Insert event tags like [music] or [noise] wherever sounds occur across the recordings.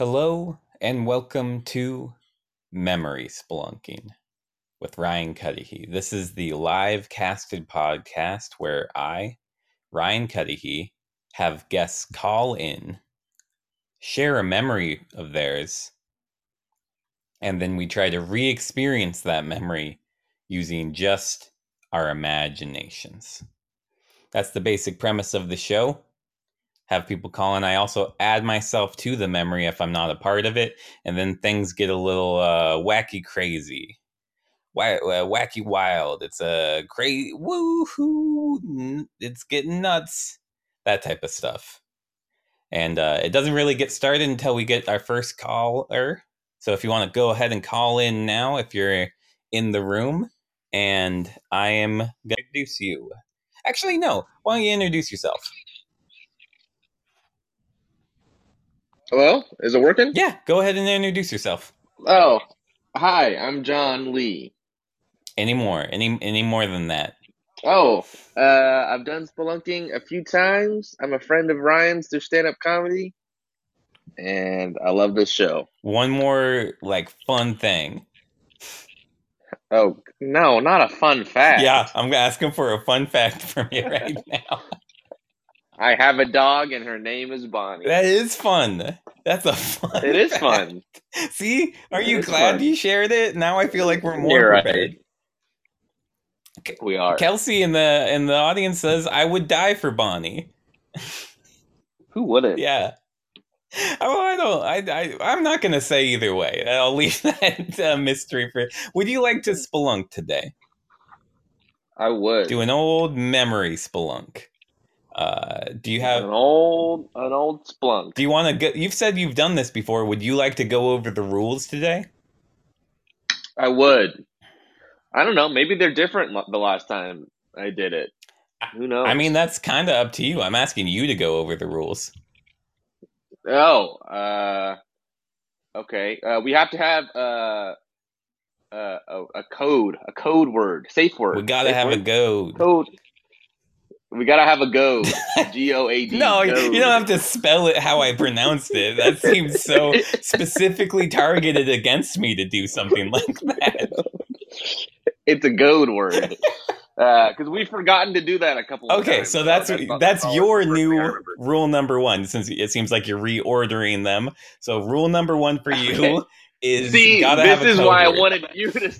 Hello and welcome to Memory Spelunking with Ryan Cudahy. This is the live casted podcast where I, Ryan Cudahy, have guests call in, share a memory of theirs, and then we try to re experience that memory using just our imaginations. That's the basic premise of the show have people call in. I also add myself to the memory if I'm not a part of it, and then things get a little uh, wacky, crazy, uh, wacky, wild. It's a crazy, woohoo! It's getting nuts. That type of stuff, and uh, it doesn't really get started until we get our first caller. So if you want to go ahead and call in now, if you're in the room, and I am going to introduce you. Actually, no. Why don't you introduce yourself? Hello, is it working? Yeah, go ahead and introduce yourself. Oh, hi, I'm John Lee. Any more? Any any more than that? Oh, uh, I've done spelunking a few times. I'm a friend of Ryan's through stand up comedy, and I love this show. One more like fun thing. Oh no, not a fun fact. Yeah, I'm asking for a fun fact [laughs] from you right now. I have a dog and her name is Bonnie. That is fun. That's a fun. It is fun. [laughs] See, are It you glad fun. you shared it? Now I feel like we're more You're right. We are. Kelsey in the in the audience says, "I would die for Bonnie." [laughs] Who wouldn't? Yeah. Oh, I don't. I, I I'm not gonna say either way. I'll leave [laughs] that uh, mystery for. Would you like to spelunk today? I would. Do an old memory spelunk. Uh, do you have? an old, an old splunk. Do you want to go? You've said you've done this before. Would you like to go over the rules today? I would. I don't know. Maybe they're different the last time I did it. Who knows? I mean, that's kind of up to you. I'm asking you to go over the rules. Oh, uh, okay. Uh, we have to have uh, uh, a, a code, a code word, safe word. We gotta Safe have a word? go. code. We gotta have a go. [laughs] G O A D. No, you don't have to spell it how I pronounced it. That seems so specifically targeted against me to do something like that. It's a goad word. Uh, because we've forgotten to do that a couple. of times. Okay, times, so that's not- that's all your the first thing I new rule number one. Since it seems like you're reordering them, so rule number one for [laughs] you is See, gotta this have a is why word. I wanted you to.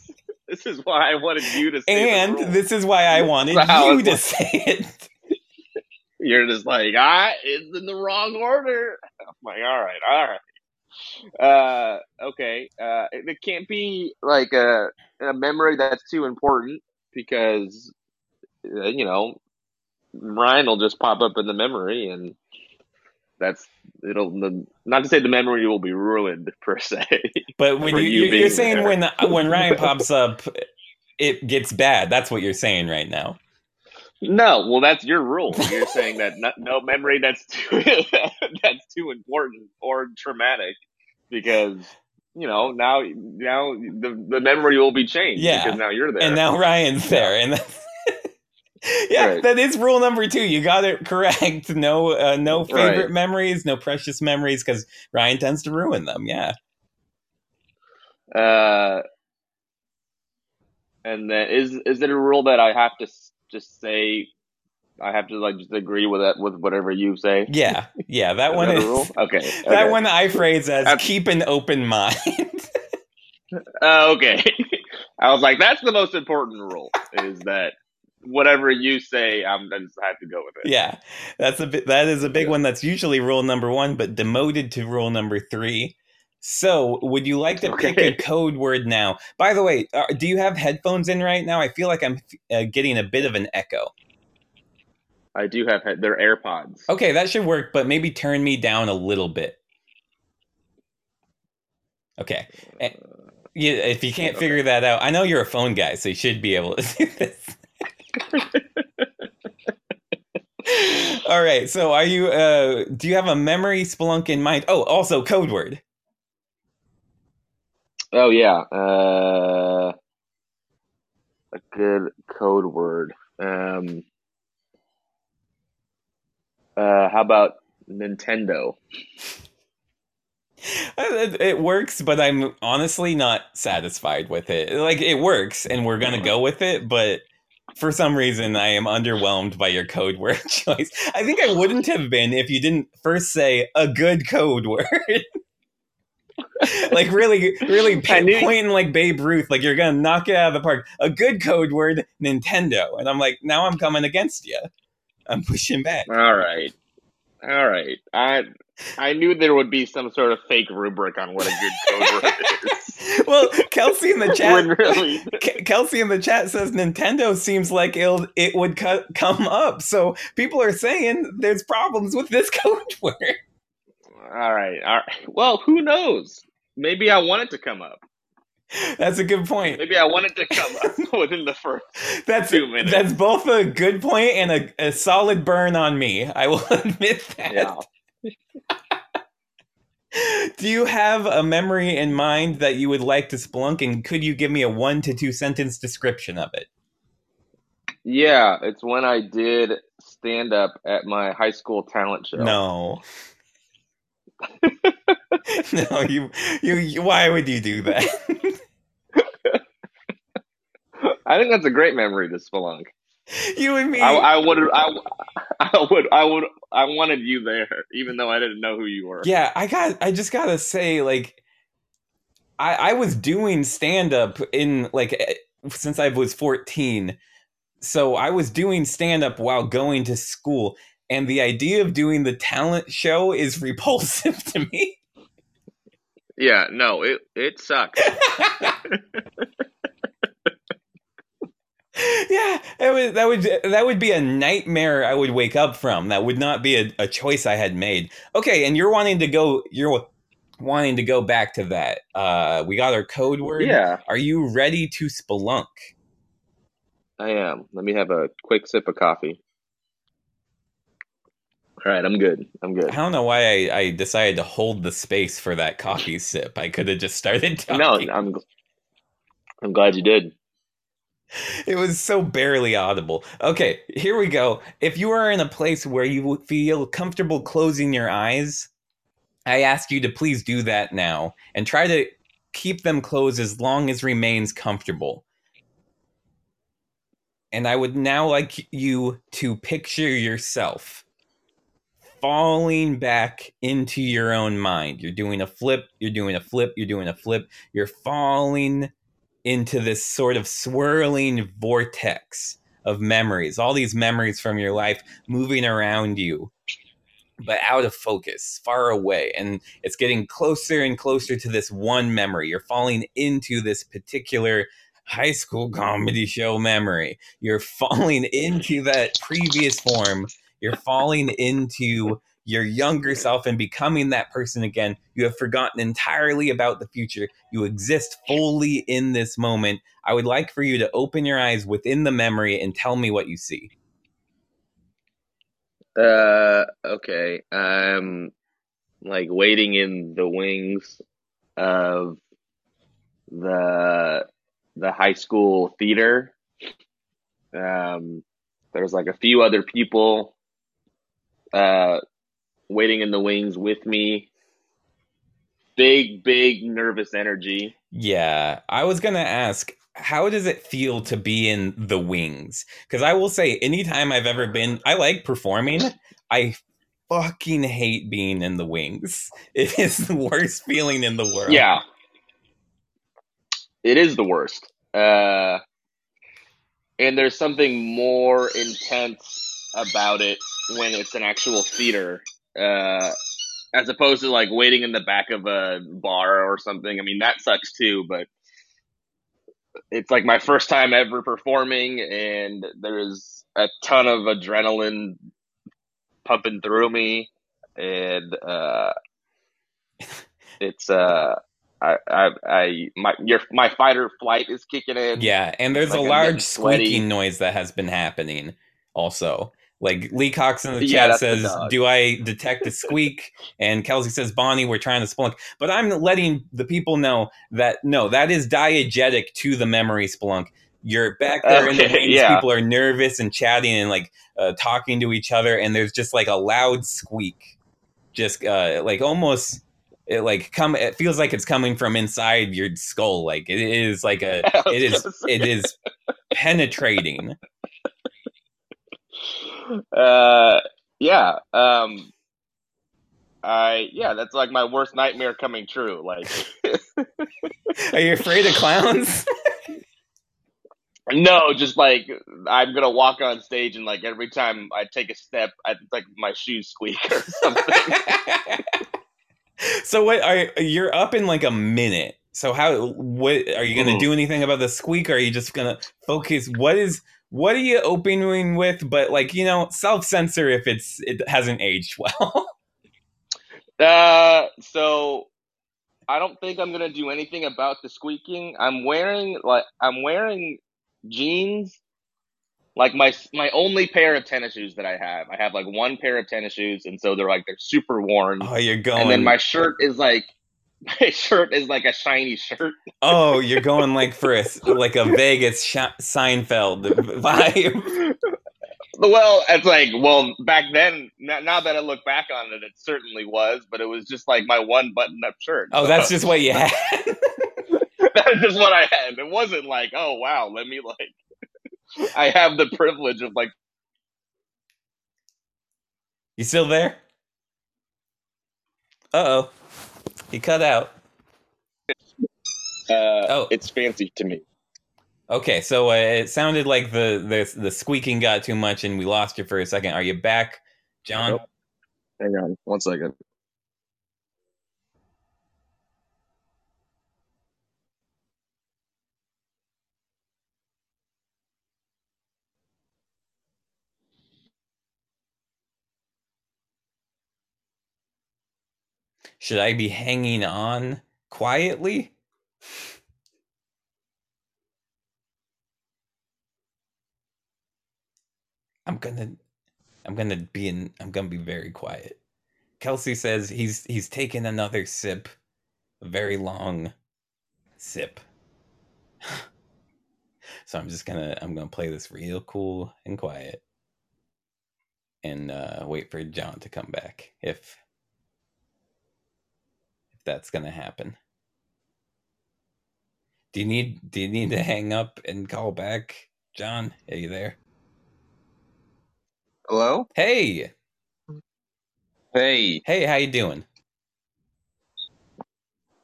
This is why I wanted you to. Say the and this is why I wanted Wow, you to like- say it. [laughs] You're just like, ah, it's in the wrong order. I'm like, all right, all right. Uh, okay. Uh, it, it can't be like a, a memory that's too important because, uh, you know, Ryan will just pop up in the memory and that's, it'll, not to say the memory will be ruined per se. But when [laughs] you, you are saying there. when when Ryan pops up, it gets bad. That's what you're saying right now. no, well, that's your rule. You're saying that not, no memory that's too, [laughs] that's too important or traumatic because you know now now the, the memory will be changed Yeah. because now you're there And now Ryan's there, and that's, [laughs] yeah, Right. that is rule number two. You got it correct. [laughs] No, uh, no favorite Right. memories, no precious memories, because Ryan tends to ruin them. Yeah. uh and then is is it a rule that I have to just say I have to like just agree with that with whatever you say Yeah, yeah, that Is one that is rule [laughs] okay that okay. one I phrase as That's- keep an open mind. Uh, okay I was like that's the most important rule is that whatever you say I'm I just have to go with it yeah, that's a bit, that is a big Yeah. one. That's usually rule number one, but demoted to rule number three. So, would you like to [laughs] pick a code word now? By the way, uh, do you have headphones in right now? I feel like I'm uh, getting a bit of an echo. I do have head- they're AirPods Okay, that should work, but maybe turn me down a little bit. Okay. Eh, Yeah, if you can't Okay. figure that out, I know you're a phone guy, so you should be able to [laughs] do this. [laughs] All right. So, are you? Uh, do you have a memory spelunk in mind? Oh, also code word. Oh yeah, uh, a good code word. Um, uh, how about Nintendo? [laughs] It, it works, but I'm honestly not satisfied with it. Like it works, and we're gonna go with it, but for some reason I am underwhelmed by your code word [laughs] choice. I think I wouldn't have been if you didn't first say a good code [laughs] word. like really, really knew- like Babe Ruth, like you're gonna knock it out of the park. A good code word, Nintendo, and I'm like, now I'm coming against you. I'm pushing back. All right. All right. I I knew there would be some sort of fake rubric on what a good code word is. [laughs] well, Kelsey in the [laughs] chat, really, [laughs] Kelsey in the chat says Nintendo seems like it'll it would co- come up. So people are saying there's problems with this code word. all right, all right. Well, who knows? Maybe I want it to come up. [laughs] That's a good point. Maybe I want it to come up [laughs] within the first. [laughs] That's Two minutes. that's both a good point and a, a solid burn on me. I will admit that. Yeah. Do you have a memory in mind that you would like to splunk, and could you give me a one to two sentence description of it? Yeah, it's when I did stand up at my high school talent show. No. no, you, you, you. Why would you do that? I think that's a great memory to Spelunk. [laughs] you and me. I, I would, I, [laughs] I would, I would, I wanted you there, even though I didn't know who you were. yeah, I got. I just gotta say, like, I, I was doing stand up in like eh, since I was fourteen, so I was doing stand up while going to school, and the idea of doing the talent show is [laughs] repulsive to me. Yeah, no, it it sucks. [laughs] yeah, that would that would that would be a nightmare I would wake up from. That would not be a, a choice I had made. Okay, and you're wanting to go. You're wanting to go back to that. Uh, we got our code word. Yeah, Are you ready to spelunk? I am. Let me have a quick sip of coffee. All right, I'm good. I'm good. I don't know why I, I decided to hold the space for that coffee sip. I could have just started talking. No, I'm I'm glad you did. It was so barely audible. Okay, here we go. If you are in a place where you feel comfortable closing your eyes, I ask you to please do that now and try to keep them closed as long as remains comfortable. And I would now like you to picture yourself falling back into your own mind. You're doing a flip, you're doing a flip, you're doing a flip, you're falling into this sort of swirling vortex of memories, all these memories from your life moving around you, but out of focus, far away. And it's getting closer and closer to this one memory. You're falling into this particular high school [laughs] comedy show memory. You're [laughs] falling into that previous form. You're falling into your younger self and becoming that person again. You have forgotten entirely about the future. You exist fully in this moment. I would like for you to open your eyes within the memory and tell me what you see. Uh, okay. I'm like waiting in the wings of the the high school theater. Um, there's like a few other people uh waiting in the wings with me. Big, big nervous energy. Yeah, I was going to ask how does it feel to be in the wings? Because I will say, anytime I've ever been, I like performing. I fucking hate being in the wings. [laughs] It is the worst feeling in the world. Yeah. It is the worst. Uh, and there's something more intense about it when it's an actual theater, uh, as opposed to like waiting in the back of a bar or something. I mean, that sucks too, but it's like my first time ever performing, and there's a ton of adrenaline pumping through me, and uh, it's uh. I, I, I, my, your, my fight or flight is kicking in. Yeah, and there's Like, a large squeaking noise that has been happening also. Like Lee Cox in the chat the says. Do I detect a squeak? and Kelsey says, Bonnie, we're trying to spelunk. But I'm letting the people know that no, that is diegetic to the memory spelunk. You're back there in the wings, yeah. people are nervous and chatting and like uh, talking to each other, and there's just like a loud squeak. Just uh, like almost it like come it feels like it's coming from inside your skull like it is like a [laughs] it is it is penetrating [laughs] [laughs] uh yeah um i yeah that's like my worst nightmare coming true like [laughs] are you afraid of clowns? [laughs] No just like i'm gonna walk on stage and like every time i take a step i like my shoes squeak or something. So what are you're up in like a minute. So how what are you gonna Ooh. do anything about the squeak or are you just gonna focus? What is what are you opening with? But like you know self-censor if it's it hasn't aged well. [laughs] Uh so i don't think i'm gonna do anything about the squeaking. I'm wearing like i'm wearing jeans like my my only pair of tennis shoes that i have. I have like one pair of tennis shoes and so they're like they're super worn. Oh you're going and then my shirt is like my shirt is like a shiny shirt. Oh [laughs] you're going like for a like a vegas Sh- seinfeld vibe. Well it's like well back then now, that i look back on it it certainly was but it was just like my one button up shirt. Oh that's just what you had? [laughs] That's just what i had. It wasn't like oh wow let me like i have the privilege of like you still there? Uh-oh he cut out uh, Oh. it's fancy to me Okay, so uh, it sounded like the, the the squeaking got too much, and we lost you for a second. Are you back, John? Nope. hang on one second Should I be hanging on quietly? I'm gonna, I'm gonna be in. I'm gonna be very quiet. Kelsey says he's he's taken another sip, a very long sip. [sighs] so I'm just gonna I'm gonna play this real cool and quiet, and uh, wait for John to come back if that's gonna happen. Do you need do you need to hang up and call back, John? Are you there? hello Hey, hey hey, how you doing?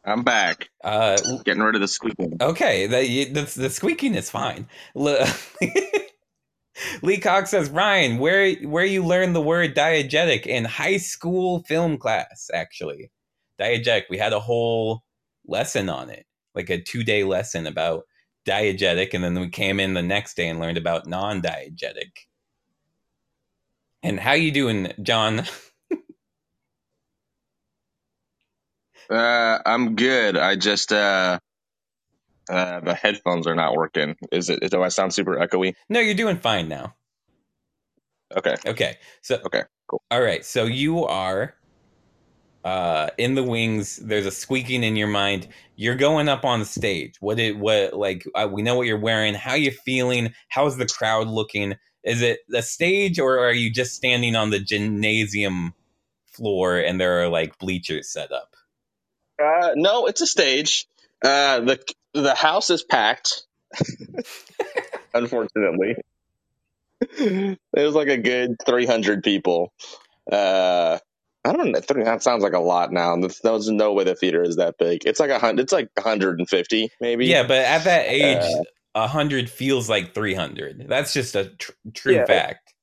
i'm back Uh, getting rid of the squeaking Okay, the, the the squeaking is fine. Le- [laughs] Lee Cox says, Ryan, where where you learned the word diegetic in high school film class? Actually, diegetic. We had a whole lesson on it, like a two day lesson about diegetic, and then we came in the next day and learned about non diegetic. And how you doing, John? [laughs] Uh, I'm good. I just uh, uh, the headphones are not working. Is it? Do I sound super echoey? No, you're doing fine now. Okay. Okay. So Okay, cool. All right. So you are uh in the wings. There's a squeaking in your mind. You're going up on stage. What it what like uh, we know what you're wearing. How you feeling? How's the crowd looking? Is it the stage or are you just standing on the gymnasium floor and there are like bleachers set up? Uh, no, it's a stage. Uh, the the house is packed. [laughs] Unfortunately, [laughs] it was like a good 300 people. Uh, I don't know. That sounds like a lot now. There's no way the theater is that big. It's like a hundred. It's like 150 maybe. Yeah, but at that age, Uh, a hundred feels like three hundred. That's just a tr- true Yeah. fact.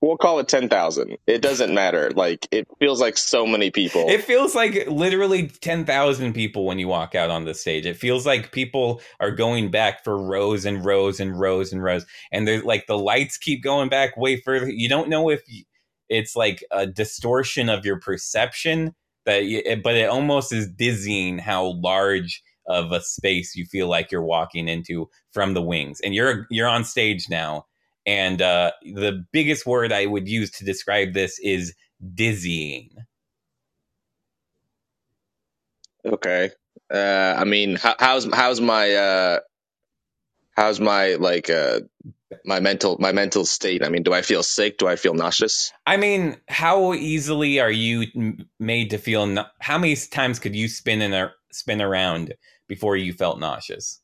We'll call it 10,000. It doesn't matter. Like it feels like so many people. It feels like literally 10,000 people when you walk out on the stage. It feels like people are going back for rows and rows and rows and rows. And they're like the lights keep going back way further. You don't know if y- it's like a distortion of your perception that but it almost is dizzying how large of a space you feel like you're walking into from the wings. And you're you're on stage now. And uh, the biggest word I would use to describe this is dizzying. Okay. Uh, I mean, how, how's how's my uh, how's my like uh my mental my mental state? I mean, do I feel sick? Do I feel nauseous? I mean, how easily are you made to feel? No- how many times could you spin in a spin around before you felt nauseous?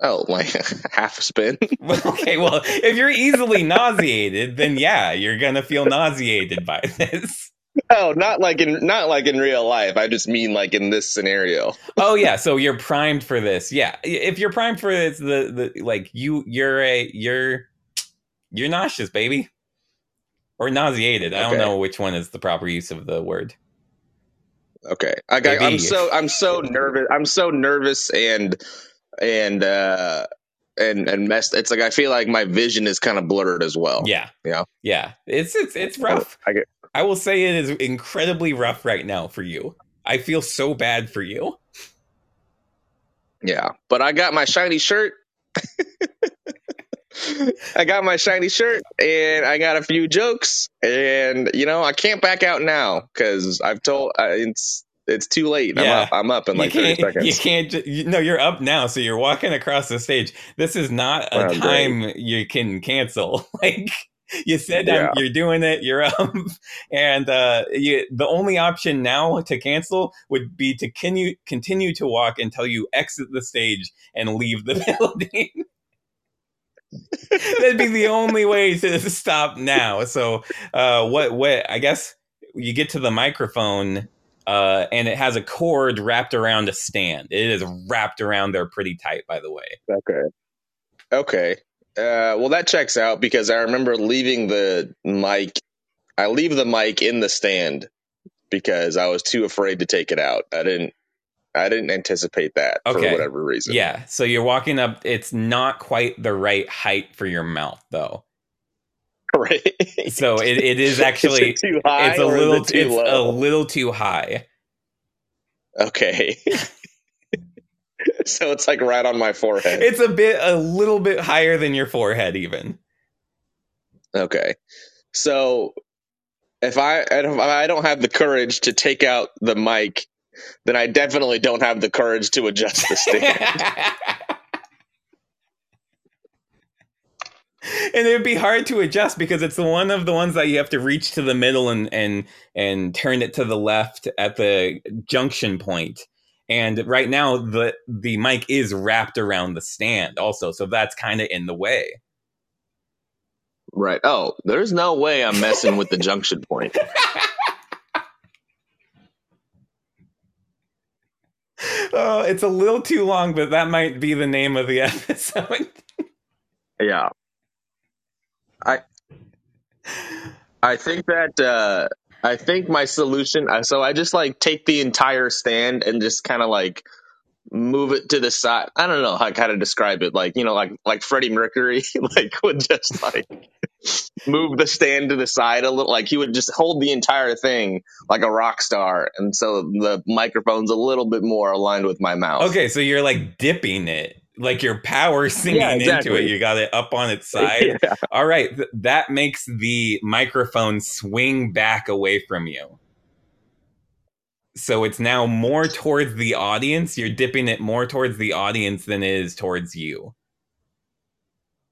Oh, like [laughs] half a spin. [laughs] Okay, well, if you're easily nauseated, then yeah, you're gonna feel nauseated by [laughs] this. Oh, not like in not like in real life. I just mean like in this scenario. Oh yeah, so you're primed for this. Yeah, if you're primed for this, the the like you you're a you're you're nauseous, baby, or nauseated. I don't know which one is the proper use of the word. Okay, I got, I'm so I'm so nervous. I'm so nervous and and uh and and messed. It's like I feel like my vision is kind of blurred as well. Yeah, Yeah. yeah. It's it's it's rough. I get, I will say it is incredibly rough right now for you. I feel so bad for you. yeah, but I got my shiny shirt. [laughs] I got my shiny shirt and I got a few jokes and you know I can't back out now because I've told uh, it's it's too late. I'm Yeah. up. I'm up in like you 30 can't. seconds. You can't. ju- You, no, you're up now, so you're walking across the stage. This is not a Oh, great. time you can cancel. [laughs] Like you said, Yeah. you're doing it. You're up, [laughs] and uh, you, the only option now to cancel would be to continue continue to walk until you exit the stage and leave the [laughs] building. That'd be the only way to stop now. So, uh, what? What? I guess you get to the microphone, uh, and it has a cord wrapped around a stand. It is wrapped around there pretty tight, by the way. Okay. Okay. Uh, well, that checks out because I remember leaving the mic. I leave the mic in the stand because I was too afraid to take it out. I didn't. I didn't anticipate that for whatever reason. Yeah. So you're walking up. It's not quite the right height for your mouth, though. Right. [laughs] So it, it is actually. Is it too high it's a little. it too It's a little too high. Okay. [laughs] [laughs] so it's like right on my forehead. It's a bit, a little bit higher than your forehead, even. Okay. So if I if I don't have the courage to take out the mic, then I definitely don't have the courage to adjust the stand. [laughs] and it would be hard to adjust because it's one of the ones that you have to reach to the middle and and and turn it to the left at the junction point. And right now the the mic is wrapped around the stand also, so that's kind of in the way. right. Oh, there's no way I'm messing with the junction point. [laughs] Oh, it's a little too long, but that might be the name of the [laughs] episode. Yeah. I I think that uh I think my solution so I just like take the entire stand and just kind of like move it to the side. I don't know how to kind of describe it like, you know, like like Freddie Mercury [laughs] like would just like move the stand to the side a little like he would just hold the entire thing like a rock star and so the microphone's a little bit more aligned with my mouth. Okay, so you're like dipping it, like you're power [laughs] singing Yeah, into it. You got it up on its [laughs] side. Yeah. All right, th- that makes the microphone swing back away from you. So it's now more towards the audience. You're dipping it more towards the audience than it is towards you.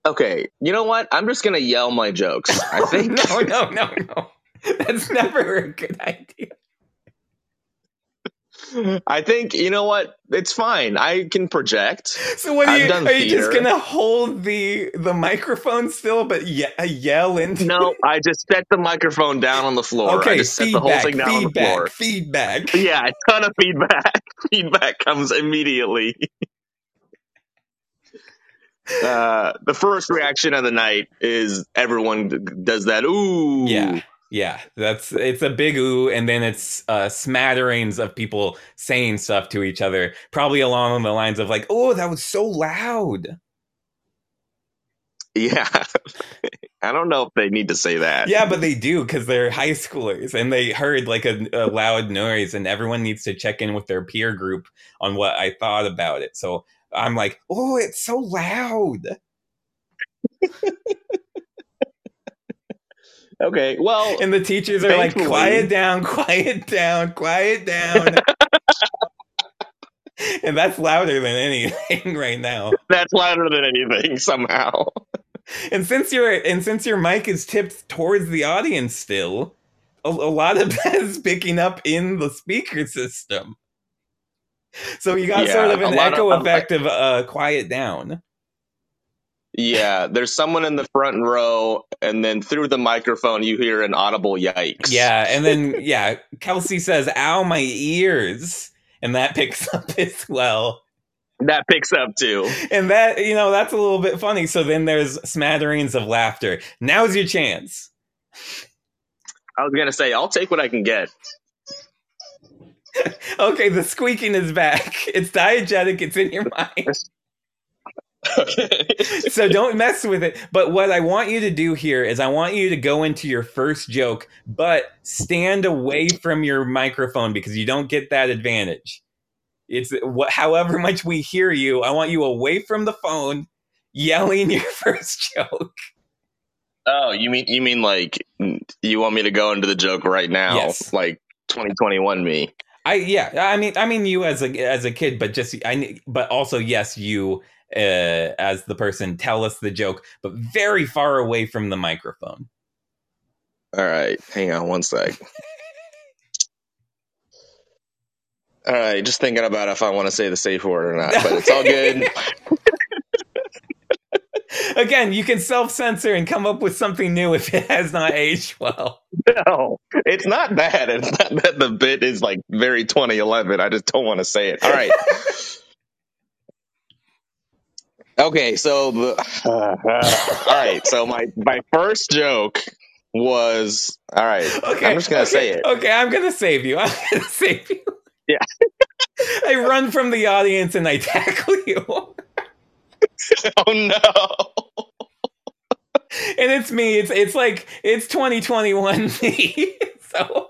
Okay, you know what? I'm just gonna yell my jokes. I [laughs] think no, no, no, no. That's never a good idea. I think you know what? It's fine. I can project. So what are you? Are you just gonna hold the the microphone still, but ye- yell into? No, [laughs] I just set the microphone down on the floor. Okay, I just set the whole feedback, thing down on the floor. feedback, [laughs] feedback. Yeah, a ton of feedback. feedback comes immediately. [laughs] Uh, the first reaction of the night is everyone does that. Ooh, Yeah, yeah. That's it's a big ooh, and then it's uh, smatterings of people saying stuff to each other, probably along the lines of like, "Oh, that was so loud." [laughs] yeah. I don't know if they need to say that. Yeah, but they do because they're high schoolers and they heard like a, a loud noise, and everyone needs to check in with their peer group on what I thought about it. So I'm like, "Oh, it's so loud." [laughs] Okay. Well, And the teachers are like, [laughs] quiet down, quiet down, quiet [laughs] down. and that's louder than anything [laughs] right now. That's louder than anything somehow. And since your and since your mic is tipped towards the audience still, a, a lot of that is picking up in the speaker system. So you got Yeah, sort of an echo of- effect of uh, quiet down. Yeah, there's someone in the front row, and then through the microphone, you hear an audible yikes. Yeah, and then [laughs] yeah, Kelsey says, "Ow, my ears," and that picks [laughs] up as well. that picks up too. And that you know that's a little bit funny. So then there's smatterings of laughter. Now's your chance. I was gonna say, I'll take what I can get. [laughs] Okay, the squeaking is back. It's diegetic. It's in your mind. Okay. so don't mess with it. But what I want you to do here is I want you to go into your first joke, but stand away from your microphone because you don't get that advantage. It's what, however much we hear you. I want you away from the phone, yelling your [laughs] first joke. Oh, you mean you mean like you want me to go into the joke right now? Yes. Like 2021 me. I yeah. I mean I mean you as a as a kid, but just I but also yes you uh, as the person tell us the joke, but very far away from the microphone. All right, hang on one sec. All right, just thinking about if I want to say the safe word or not, but it's all good. [laughs] Again, you can self censor and come up with something new if it has not aged well. no, it's not that. It's not that the bit is like very 2011. I just don't want to say it. All right. [laughs] okay, so the [laughs] all right, so my my first joke was all right. Okay, I'm just gonna okay, say it. Okay, I'm gonna save you. [laughs] I'm gonna save you. Yeah. I run from the audience and I tackle you, [laughs] Oh no. and it's me. It's it's like it's 2021 me. so.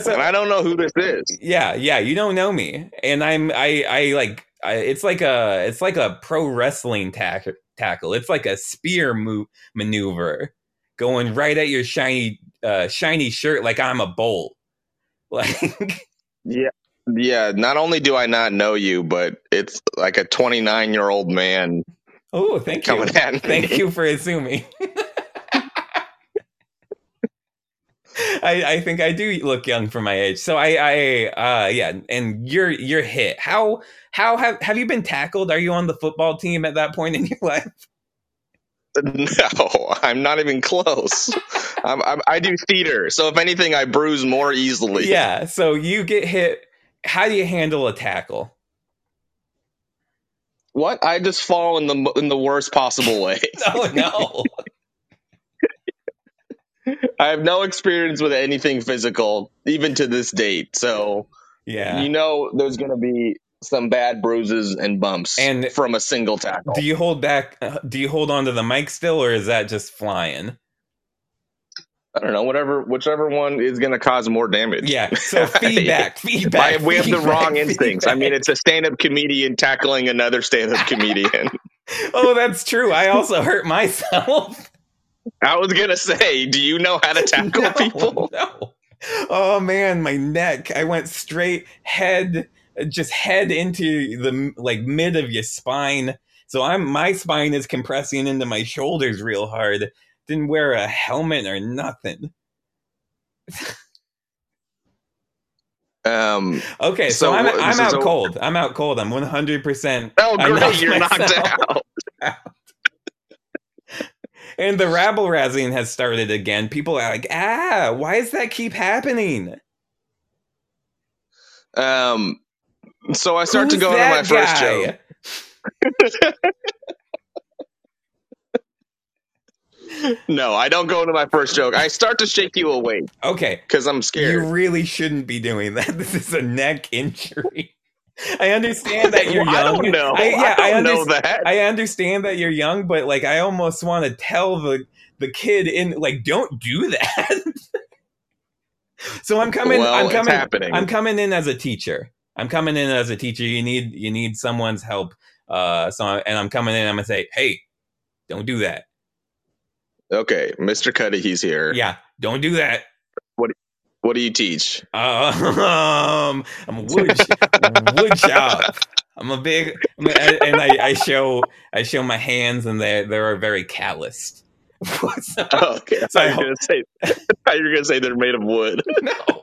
So- And I don't know who this is. Yeah, yeah, you don't know me, and I'm I I like I, it's like a it's like a pro wrestling tack, tackle. It's like a spear move maneuver, going right at your shiny uh, shiny shirt like I'm a bolt. [laughs] Like Yeah. Yeah, not only do I not know you, but it's like a 29 year old man oh, thank you, coming at me. thank you for assuming. [laughs] I, I think I do look young for my age. So I, I uh yeah, and you're you're hit. How how have have you been tackled? Are you on the football team at that point in [laughs] your life? No, I'm not even close. I'm, I'm, I do theater, so if anything, I bruise more easily. Yeah, so you get hit. How do you handle a tackle? What? I just fall in the in the worst possible way. [laughs] Oh no. [laughs] I have no experience with anything physical, even to this date. So yeah. you know, there's going to be some bad bruises and bumps And- from a single tackle. Do you hold back? uh, Do you hold on to the mic still, or is that just flying? I don't know, whatever, whichever one is going to cause more damage. Yeah. So [laughs] feedback, feedback. I, we have the wrong instincts. I mean, it's a stand-up comedian tackling another stand-up [laughs] comedian. oh, that's true. I also hurt myself. [laughs] I was gonna say, do you know how to tackle [laughs] no, people? No. Oh man, my neck. I went straight head, just head into the like mid of your spine. So I'm my spine is compressing into my shoulders real hard. Didn't wear a helmet or nothing. Um. Okay, so, So I'm I'm out so- cold. I'm out cold. I'm 100. percent Oh, great! You're knocked out. And the rabble rousing has started again. People are like, ah, why does that keep happening? Um. So I start to go into my first guy? joke. [laughs] No, I don't go into my first joke. I start to shake you awake Okay, because I'm scared. you really shouldn't be doing that. [laughs] This is a neck injury. I understand that you're young. [laughs] I don't know. I, yeah, I don't I, know that. I understand that you're young, but like, I almost want to tell the the kid in like, don't do that. [laughs] so I'm coming. well, I'm coming. happening. I'm coming in as a teacher. I'm coming in as a teacher. You need you need someone's help. Uh, so I, and I'm coming in. I'm gonna say, hey, don't do that. okay, Mr. Cuddy, he's here. Yeah, don't do that. What do you teach? [laughs] Um, I'm a wood wood shop. I'm a big, and I, I show I show my hands, and they they are very calloused. so, [laughs] oh, [laughs] okay. So I, I gonna say, I you were gonna say they're made of wood. no.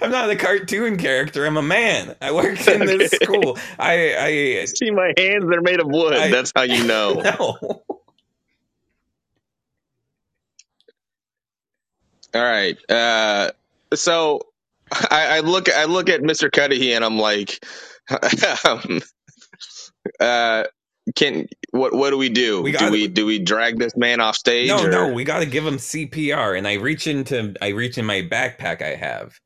I'm not a cartoon character. I'm a man. I work in this school. I, I see my hands. They're made of wood. I, That's how you know. No. All right. Uh, so I, I, look I look at Mr. Cudahy and I'm like, [laughs] um, uh, can what what do we do? We gotta, do we do we drag this man off stage? No, or? no, we got to give him CPR. And I reach into I reach in my backpack I have,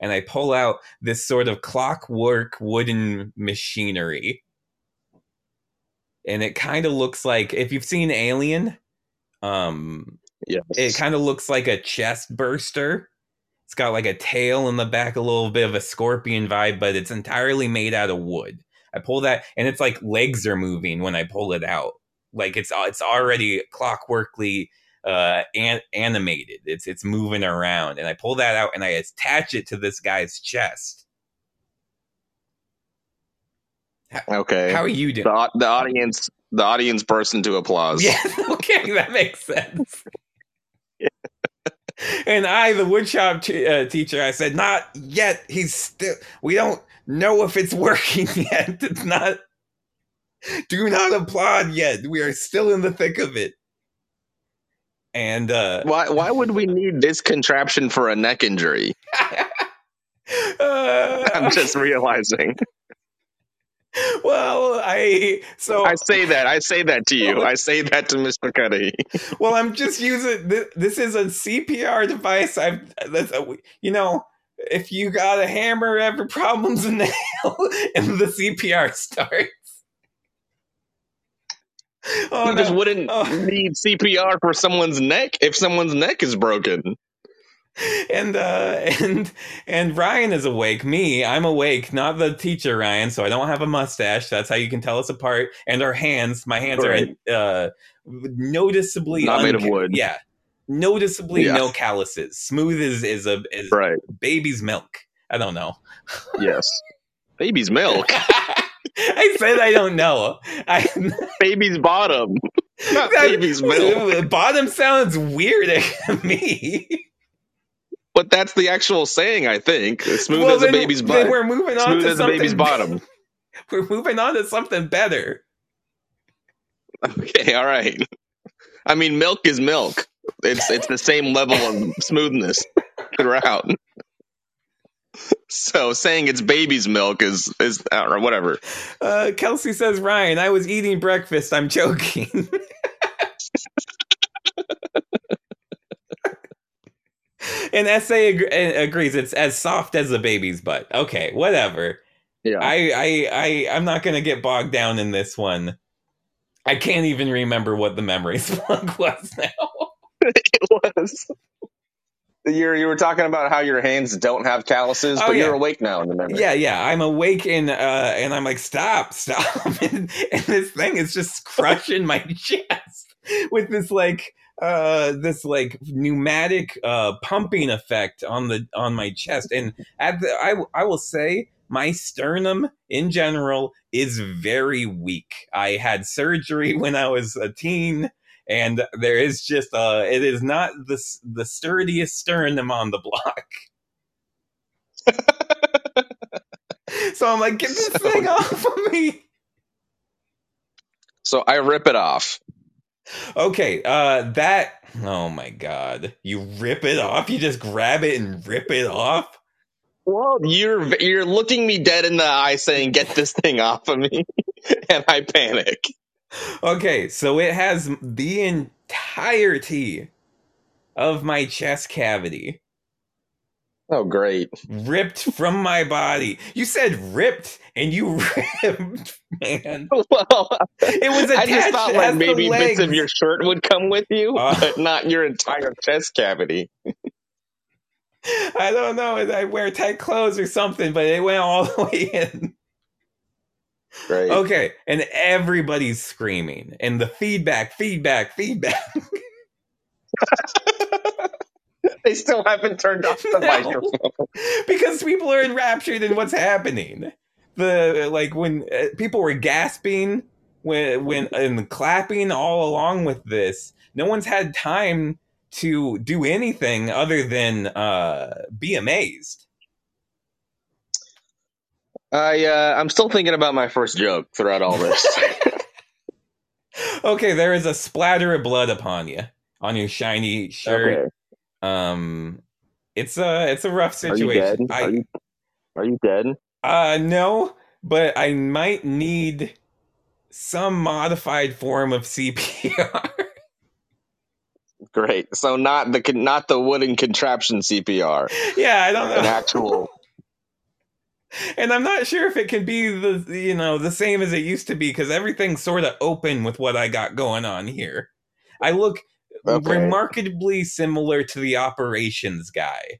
and I pull out this sort of clockwork wooden machinery, and it kind of looks like if you've seen Alien, um, yeah, it kind of looks like a chest burster. It's got like a tail in the back, a little bit of a scorpion vibe, but it's entirely made out of wood. I pull that, and it's like legs are moving when I pull it out. Like it's it's already clockworkly uh, an- animated. It's it's moving around, and I pull that out and I attach it to this guy's chest. Okay. How are you doing? The, the audience, the audience burst into applause. [laughs] Yeah. Okay, that makes sense and I, the woodshop t- uh, teacher, I said, "Not yet. He's still. We don't know if it's [laughs] working yet. It's not. Do not applaud yet. We are still in the thick of it." And uh, why? Why would we need this contraption for a neck injury? [laughs] uh, [laughs] I'm just realizing [laughs] well, I so I say that I say that to you. [laughs] I say that to Mr. Cudahy. [laughs] well, I'm just using this, this is a CPR device. I've that's a, you know if you got a hammer, every problem's a nail, and the CPR starts. Oh, you no. just wouldn't oh. need CPR for someone's neck if someone's neck is broken and uh [laughs] and and Ryan is awake. Me, I'm awake, not the teacher Ryan, so I don't have a mustache. That's how you can tell us apart. And our hands, my hands right. are uh noticeably not unca- made of wood. Yeah. Noticeably yeah. no calluses. Smooth as is a is right. baby's milk. I don't know. Yes. Baby's milk. [laughs] I said I don't know. I [laughs] baby's bottom. Not baby's milk. Bottom sounds weird to me. But that's the actual saying, I think. Smooth well, as then, a baby's butt. we're moving on Smooth to as something, a baby's bottom. [laughs] we're moving on to something better. Okay, all right. I mean, milk is milk. It's it's the same level of smoothness throughout. So saying it's baby's milk is is whatever. Uh, Kelsey says, Ryan, I was eating breakfast. I'm joking. [laughs] [laughs] and SA ag- agrees it's as soft as a baby's butt. Okay, whatever. Yeah. I I I I'm not gonna get bogged down in this one. I can't even remember what the memory [laughs] slug was now. [laughs] it was. You you were talking about how your hands don't have calluses, oh, but yeah. you're awake now in the memory. Yeah, yeah, I'm awake and uh, and I'm like, stop, stop, and, and this thing is just crushing my chest with this like uh this like pneumatic uh pumping effect on the on my chest and at the I I will say my sternum in general is very weak. I had surgery [laughs] when I was a teen and there is just uh it is not the the sturdiest sternum on the block. [laughs] so I'm like get this so, thing [laughs] off of me. So I rip it off. Okay, uh that oh my god. You rip it off? You just grab it and rip it off? Well, you're you're looking me dead in the eye saying get this thing off of me [laughs] and I panic. Okay, so it has the entirety of my chest cavity. Oh, great. Ripped from my body. You said ripped, and you [laughs] ripped, man. [laughs] Well, it was attached. I just thought like maybe bits of your shirt would come with you, uh, but not your entire chest cavity. I don't know. I wear tight clothes or something, but it went all [laughs] the way in. Great. Okay, and everybody's screaming, and the feedback, feedback, feedback. They still haven't turned off the No. microphone. [laughs] because people are enraptured in what's happening. The like when uh, people were gasping when when and clapping all along with this. No one's had time to do anything other than uh, be amazed. I uh, I'm still thinking about my first joke throughout all this. [laughs] [laughs] Okay, there is a splatter of blood upon you on your shiny shirt. okay. Um, it's a it's a rough situation. Are you dead? situation. Are you, are you dead? uh no, but I might need some modified form of CPR. [laughs] Great. So not the not the wooden contraption CPR, yeah, I don't know. an actual. [laughs] and I'm not sure if it can be the you know the same as it used to be because everything's sort of open with what I got going on here. I look Okay. remarkably similar to the operations guy.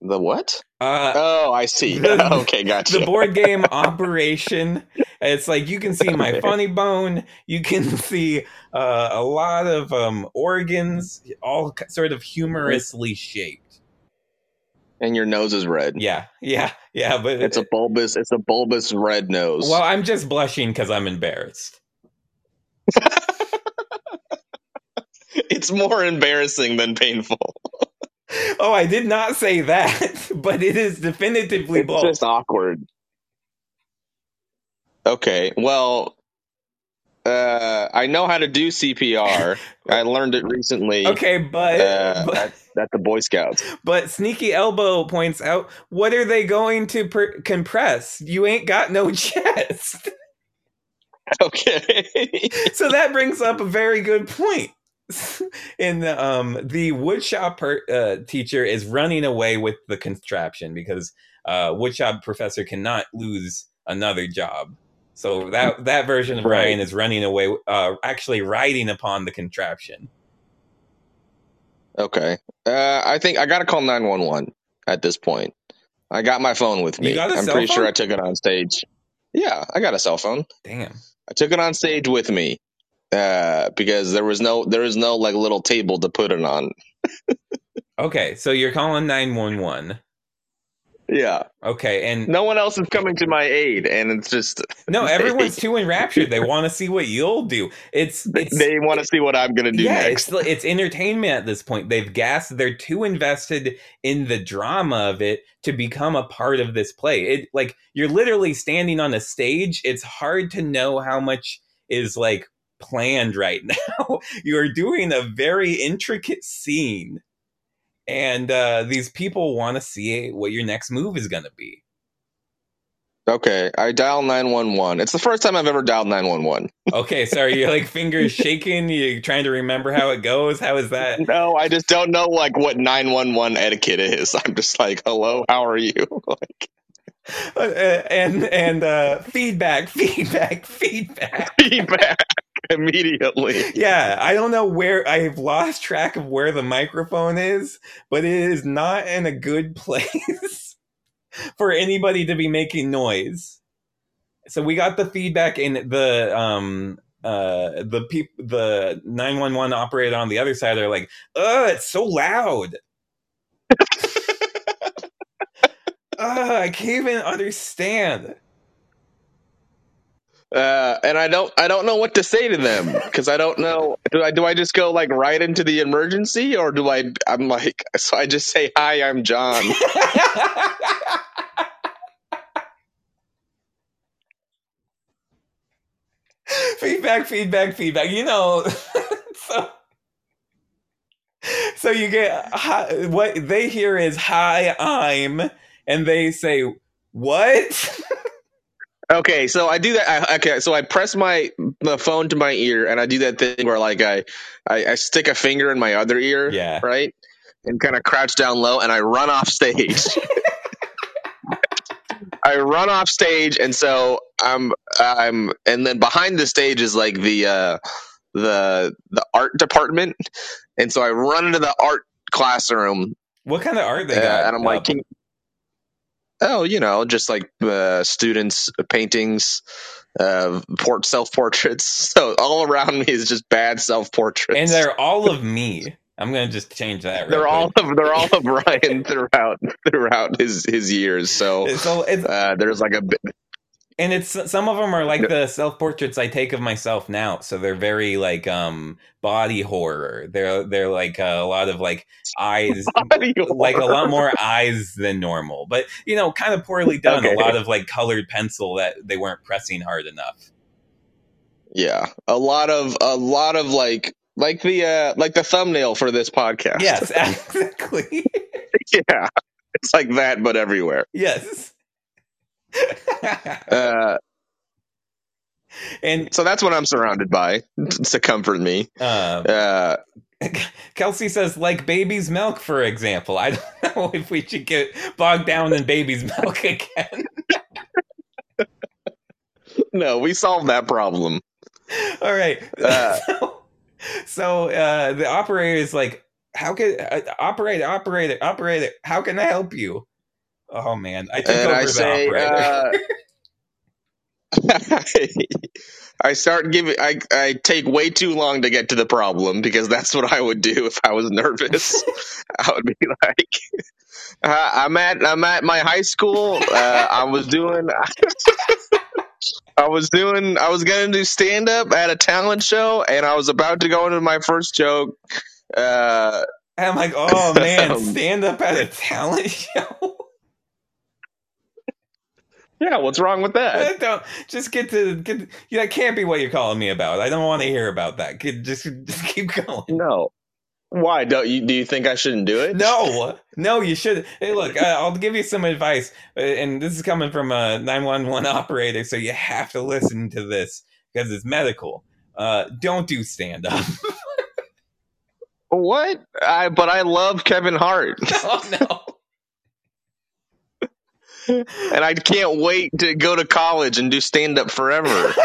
The what? Uh, Oh, I see. [laughs] the- [laughs] okay, gotcha. the board game Operation. It's like you can see my funny bone. You can [laughs] see uh, a lot of um, organs, all sort of humorously shaped. and your nose is red. Yeah, yeah, yeah. But It's a bulbous. It's a bulbous red nose. well, I'm just blushing because I'm embarrassed. [laughs] it's more embarrassing than painful. [laughs] Oh, I did not say that, [laughs] but it is definitively It's both. just awkward. Okay, well, uh, I know how to do CPR. I learned it recently Okay, but, uh, but at, at the Boy Scouts. but Sneaky Elbow points out, what are they going to per- compress? You ain't got no chest. Okay. so that brings up a very good point. [laughs] And um, the woodshop per- uh, teacher is running away with the contraption because uh, woodshop professor cannot lose another job. So that that version of Right. Ryan is running away, uh, actually riding upon the contraption. okay. Uh, I think I got to call 911 at this point. I got my phone with me. I'm pretty sure? I took it on stage. Yeah, I got a cell phone. Damn. I took it on stage with me uh, because there was no there was no like little table to put it on. [laughs] Okay, so you're calling nine one one. Yeah, Okay, and no one else is coming to my aid, and it's just no, [laughs] everyone's too enraptured. They want to see what you'll do. It's it's they want to see what I'm gonna do yeah, next. it's it's entertainment at this point. They've gassed. They're too invested in the drama of it to become a part of this play. It like you're literally standing on a stage. It's hard to know how much is like planned right [laughs] now. you're doing a very intricate scene, and uh, these people want to see what your next move is going to be. Okay, I dial nine one one. It's the first time I've ever dialed nine one one. [laughs] Okay, sorry, you're like fingers shaking. You're trying to remember how it goes. How is that? No, I just don't know like what nine one one etiquette is. [laughs] I'm just like, hello, how are you? like Uh, and and uh, feedback, feedback, feedback. feedback [laughs] immediately. Yeah, I don't know where I've lost track of where the microphone is, but it is not in a good [laughs] place for anybody to be making noise. So we got the feedback in the um uh the peop- the 911 operator on the other side are like, "Uh, it's so loud." [laughs] uh, I can't even understand. Uh, and I don't, I don't know what to say to them because I don't know. Do I, do I just go like right into the emergency, or do I? I'm like, [laughs] so I just say, "Hi, I'm John." [laughs] feedback, feedback, feedback. You know, [laughs] so so you get hi, what they hear is "Hi, I'm," and they say what? Okay, so I do that. I, okay, so I press my the phone to my ear, and I do that thing where like I, I, I stick a finger in my other ear, Yeah. right, and kind of crouch down low, and I run off stage. [laughs] I run off stage, and so I'm I'm, and then behind the stage is like the uh, the the art department, and so I run into the art classroom, What kind of art they uh, got? and I'm like, up? Oh, you know, just like uh, students' paintings, uh, port self portraits. [laughs] So all around me is just bad self portraits. and they're all of me. I'm gonna just change that. They're all quick. of they're all of [laughs] Ryan throughout throughout his his years. So So it's uh, there's like a bit. And it's some of them are like the self portraits I take of myself now. So they're very like um body horror. They're they're like uh, a lot of like eyes, [laughs] like a lot more [laughs] eyes than normal. But you know, kind of poorly done. Okay. A lot of like colored pencil that they weren't pressing hard enough. Yeah, a lot of a lot of like like the uh like the thumbnail for this podcast. Yes, [laughs] exactly. yeah, it's like that, but everywhere. yes. Uh, and so that's what I'm surrounded by to comfort me. uh, Uh, [laughs] Kelsey says, like baby's milk, for example. I don't [laughs] know if we should get bogged down in baby's milk [laughs] again. no, we solved that problem. All right. Uh. so so uh, the operator is like, how can uh, operator, operator, operator? How can I help you? Oh man, I took And over I the say, operator. uh, [laughs] I start giving. I I take way too long to get to the problem because that's what I would do if I was nervous. [laughs] I would be like, uh, I'm at I'm at my high school. Uh, I was doing. [laughs] I was doing. I was gonna do stand up at a talent show, and I was about to go into my first joke. Uh, I'm like, oh man, stand up at a talent show. Yeah, what's wrong with that? [laughs] Don't just get to get. Yeah, that can't be what you're calling me about. I don't want to hear about that. Just just keep going. No. Why don't you? Do you think I shouldn't do it? No, no, you should. Hey, look, uh, I'll give you some advice, uh, and this is coming from a nine one one operator, so you have to listen to this because it's medical. Uh, don't do stand up. [laughs] What? I but I love Kevin Hart, [laughs] oh no. And I can't wait to go to college and do stand up forever. [laughs]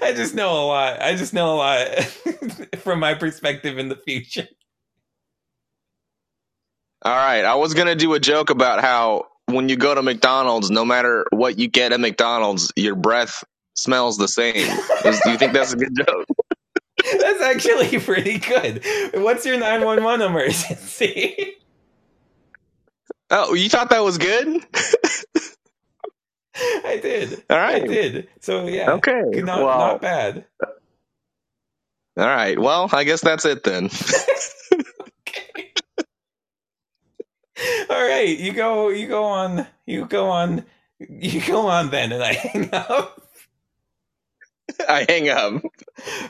I just know a lot. I just know a lot [laughs] from my perspective in the future. All right, I was gonna do a joke about how when you go to McDonald's, no matter what you get at McDonald's, your breath smells the same. Do you think that's a good joke? [laughs] That's actually pretty good. What's your 911 emergency? Oh, you thought that was good? I did. [laughs] All right. I did. So yeah. Okay. Not well, not bad. all right. Well, I guess that's it then. Okay. [laughs] [laughs] All right, you go. You go on. You go on. You go on then, and I hang up. I hang up.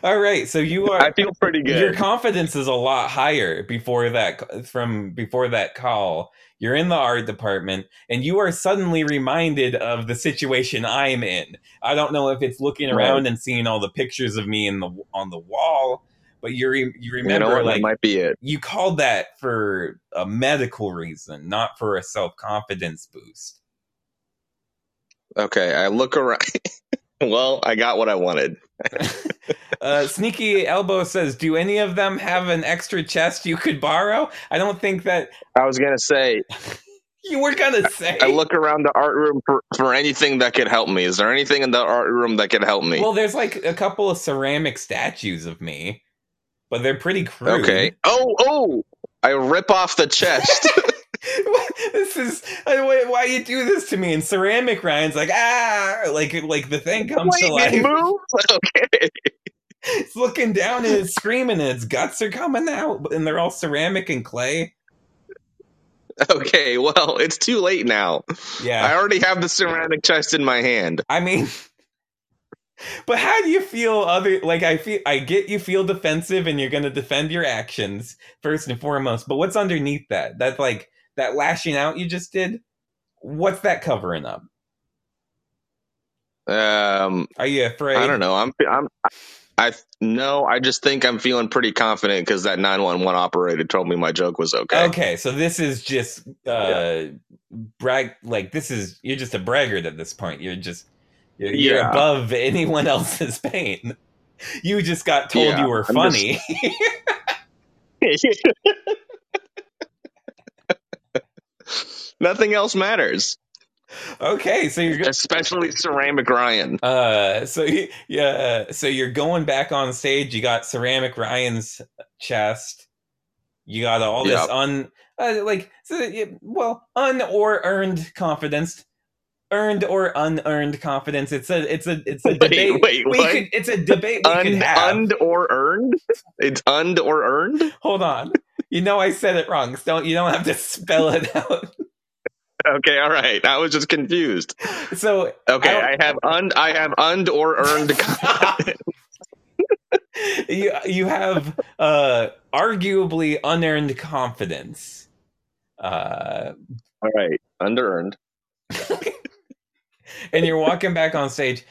All right, so you are. I feel pretty good. Your confidence is a lot higher before that from before that call. You're in the art department and you are suddenly reminded of the situation I'm in. I don't know if it's looking Right. around and seeing all the pictures of me in the on the wall, but you re, you You remember know like that might be it. you called that for a medical reason, not for a self-confidence boost. Okay, I look around. [laughs] well, I got what I wanted. [laughs] uh, Sneaky Elbow says, "Do any of them have an extra chest you could borrow?" I don't think that I was gonna say [laughs] you were gonna say. I look around the art room for, for anything that could help me. Is there anything in the art room that could help me? Well, there's like a couple of ceramic statues of me, but they're pretty crude. okay. Oh, oh! I rip off the chest. [laughs] [laughs] this is uh, why, why you do this to me? And ceramic Ryan's like ah, like like the thing comes to Wait, it life. [laughs] Okay. It's looking down and it's screaming, and its guts are coming out, and they're all ceramic and clay. Okay. Well, it's too late now. Yeah. I already have the ceramic chest in my hand. I mean. [laughs] But how do you feel other like I feel I get you feel defensive and you're gonna defend your actions first and foremost, but what's underneath that? That's like that lashing out you just did? What's that covering up? Um, Are you afraid? I don't know. I'm. I'm. I no. I just think I'm feeling pretty confident because that 911 operator told me my joke was okay. Okay, so this is just uh brag like this is you're just a braggart at this point. You're just you're, you're Yeah. above anyone else's pain. You just got told Yeah, you were funny. [laughs] [laughs] [laughs] Nothing else matters. Okay, so you're go- especially ceramic Ryan. uh so you, yeah so you're going back on stage. You got ceramic Ryan's chest. You got all this Yep. un uh, like so, well un or earned confidence. Earned or unearned confidence. It's a it's a it's a [laughs] Wait, debate. wait, we what? could it's a debate we could Und, have. und or earned? It's und or earned? Hold on. You know I said it wrong. So don't you don't have to spell it [laughs] out. Okay, all right. I was just confused. So Okay, I I, have un I have und or earned. [laughs] you you have uh arguably unearned confidence. Uh all right, under earned. [laughs] and you're walking back on stage.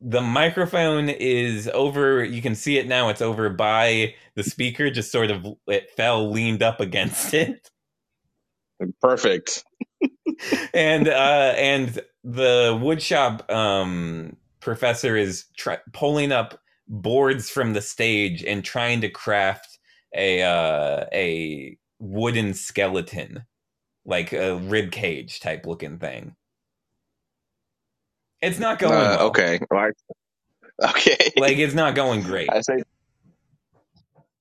The microphone is over. You can see it now. It's over by the speaker. Just sort of, it fell, leaned up against it, Perfect. and uh, and the woodshop um, professor is try- pulling up boards from the stage and trying to craft a uh, a wooden skeleton, like a rib cage type looking thing. It's not going Uh, well. okay. Right. Okay. Like it's not going great. I say,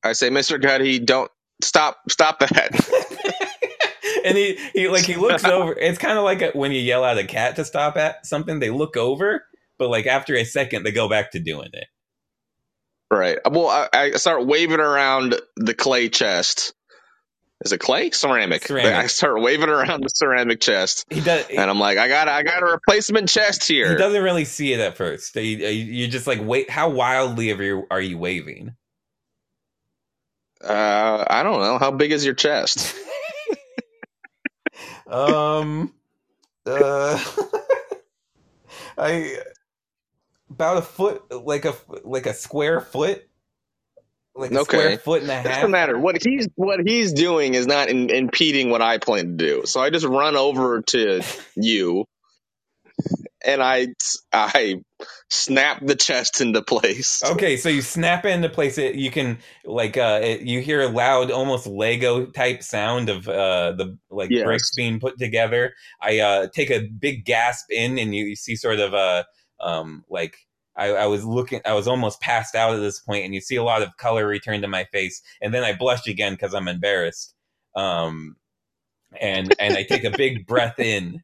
I say, Mr. Cuddy, don't stop, stop that. [laughs] [laughs] and he, he like he looks over. It's kind of like a, when you yell at a cat to stop at something. They look over, but like after a second, they go back to doing it. right. Well, I, I start waving around the clay chest. Is it clay? Ceramic. Ceramic. I start waving around the ceramic chest, He does. He, and I'm like, I got, I got a replacement chest here. he doesn't really see it at first. Uh, you, you're just like, wait, how wildly are you, are you waving? Uh, I don't know. How big is your chest? [laughs] um, uh, [laughs] I about a foot, like a like a square foot, like a Okay. square foot and a half. doesn't matter. What he's what he's doing is not in, impeding what I plan to do. So I just run over to [laughs] you, and I I snap the chest into place. Okay, so you snap it into place. It you can like uh, it, you hear a loud, almost Lego type sound of uh the like Yes. bricks being put together. I uh take a big gasp in, and you, you see sort of a um like I, I was looking, I was almost passed out at this point, and you see a lot of color return to my face, and then I blush again because I'm embarrassed. Um, and and I take a big breath in.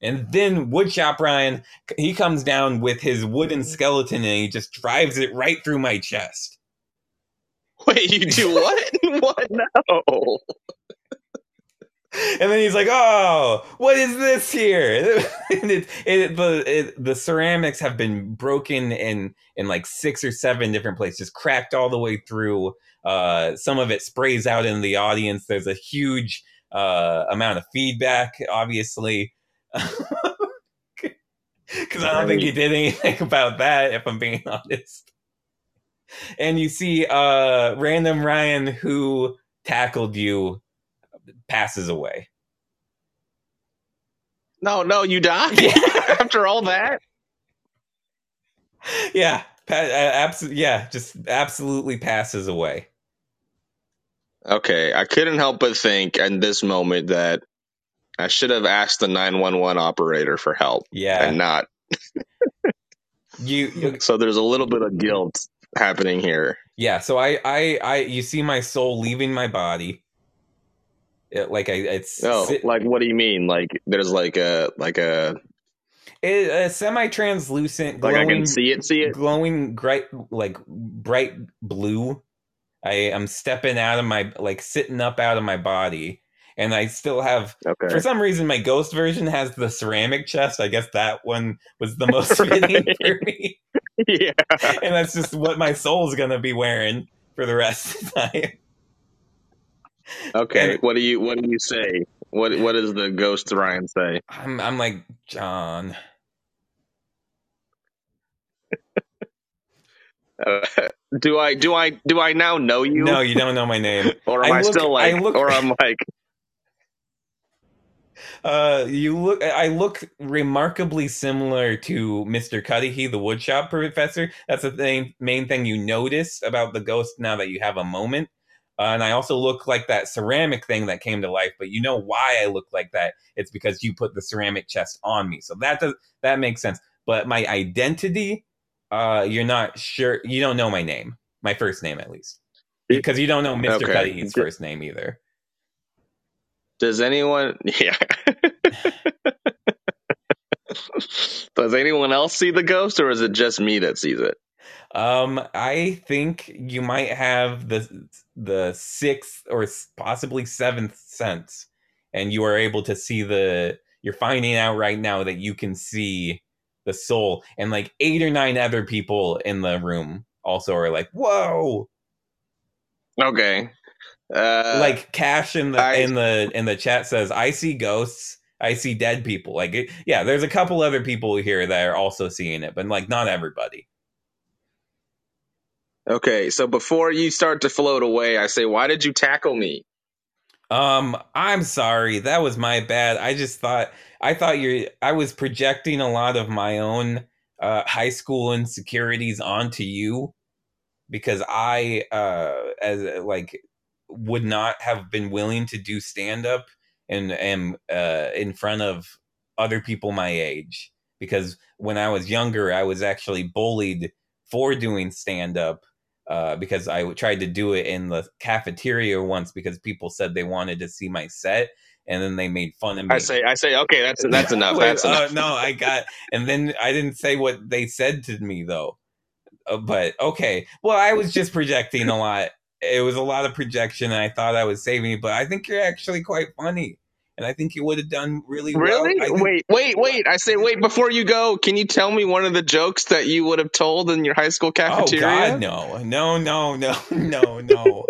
And then Woodshop Ryan, he comes down with his wooden skeleton and he just drives it right through my chest. [laughs] Wait, you do [laughs] what? what? No. And then he's like, "Oh, what is this here?" [laughs] and it, it, the it, the ceramics have been broken in in like six or seven different places, cracked all the way through. Uh, some of it sprays out in the audience. There's a huge uh, amount of feedback, obviously. [laughs] Because I don't think he did anything [laughs] about that, if I'm being [laughs] honest. And you see uh, random Ryan who tackled you passes away. No, no, you die after all that. Yeah, pa- uh, abso- yeah, just absolutely passes away. Okay, I couldn't help but think in this moment that I should have asked the nine one one operator for help Yeah, and not. [laughs] you, you So there's a little bit of guilt happening here. yeah. So I, I, I, you see my soul leaving my body. It, like I, it's No, sit- like what do you mean? Like there's like a like a it, a semi-translucent, like I can see it, see it. glowing bright, like bright blue. I am stepping out of my, like sitting up out of my body, and I still have Okay. For some reason, my ghost version has the ceramic chest. I guess that one was the [laughs] most fitting for me, yeah. and that's just what my soul's gonna be wearing for the rest of the time. Okay. And- What do you what do you say? What what does the ghost Ryan say? I'm, I'm like John. Uh, [laughs] do I do I do I now know you? No, you don't know my name. or am I I, look- still like I look- or I'm like Uh, you look. I look remarkably similar to Mr. Cudahy, the woodshop professor. That's the thing, main thing you notice about the ghost now that you have a moment. Uh, and I also look like that ceramic thing that came to life. But you know why I look like that? It's because you put the ceramic chest on me. So that does that makes sense. But my identity, uh, you're not sure. You don't know my name, my first name at least, because you don't know Mr. Okay. Cudahy's first name either. Does anyone? [laughs] Yeah. Does anyone else see the ghost, or is it just me that sees it? Um, I think you might have the the sixth or possibly seventh sense, and you are able to see the. You're finding out right now that you can see the soul, and like eight or nine other people in the room also are like, "Whoa!" Okay. Uh, like Cash in the I- in the in the chat says, "I see ghosts." I see dead people. Like, it, yeah, there's a couple other people here that are also seeing it, but like not everybody. okay. So before you start to float away, I say, why did you tackle me? Um, I'm sorry. That was my bad. I just thought I thought you're I was projecting a lot of my own uh high school insecurities onto you because I uh as like would not have been willing to do stand up and am uh in front of other people my age because when I was younger I was actually bullied for doing stand up uh, because I tried to do it in the cafeteria once because people said they wanted to see my set, and then they made fun of me. I say, I say, okay, that's that's enough. [laughs] Wait, That's uh, no, I got, and then I didn't say what they said to me though. Uh, but okay, well, I was just projecting a lot. It was a lot of projection, and I thought I was saving you, but I think you're actually quite funny, and I think you would have done really well. Really? Wait, wait, wait. I say, wait, before you go, can you tell me one of the jokes that you would have told in your high school cafeteria? Oh? God, no, no, no, no, [laughs] no, no.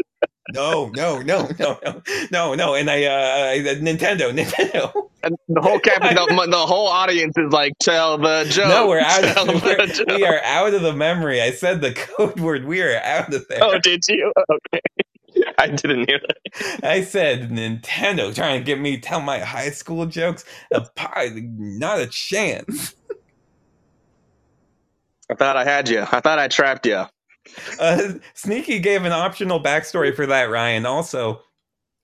No, no, no, no, no, no, no, and I, uh, Nintendo, [laughs] Nintendo. And the whole cap, the, [laughs] the whole audience is like, tell the joke. No, we're out. Of, the [laughs] we're, joke. we are out of the memory. I said the code word. We are out of there. Oh, did you? Okay. I didn't hear that. I said Nintendo trying to get me tell my high school jokes. A pie, not a chance. I thought I had you. I thought I trapped you. [laughs] Uh, Sneaky gave an optional backstory for that, Ryan. Also,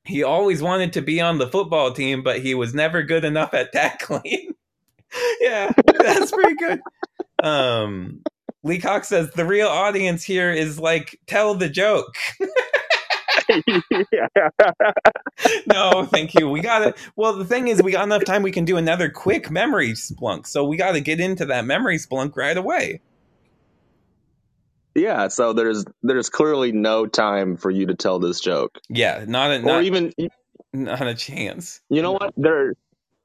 he always wanted to be on the football team, but he was never good enough at tackling. [laughs] yeah, that's pretty good. Um, Lee Cox says the real audience here is like tell the joke. [laughs] no, thank you. We got it. Well, the thing is, we got enough time. We can do another quick memory splunk. So we got to get into that memory splunk right away. Yeah, so there's there's clearly no time for you to tell this joke, Yeah, not a or not, even not a chance. you know what there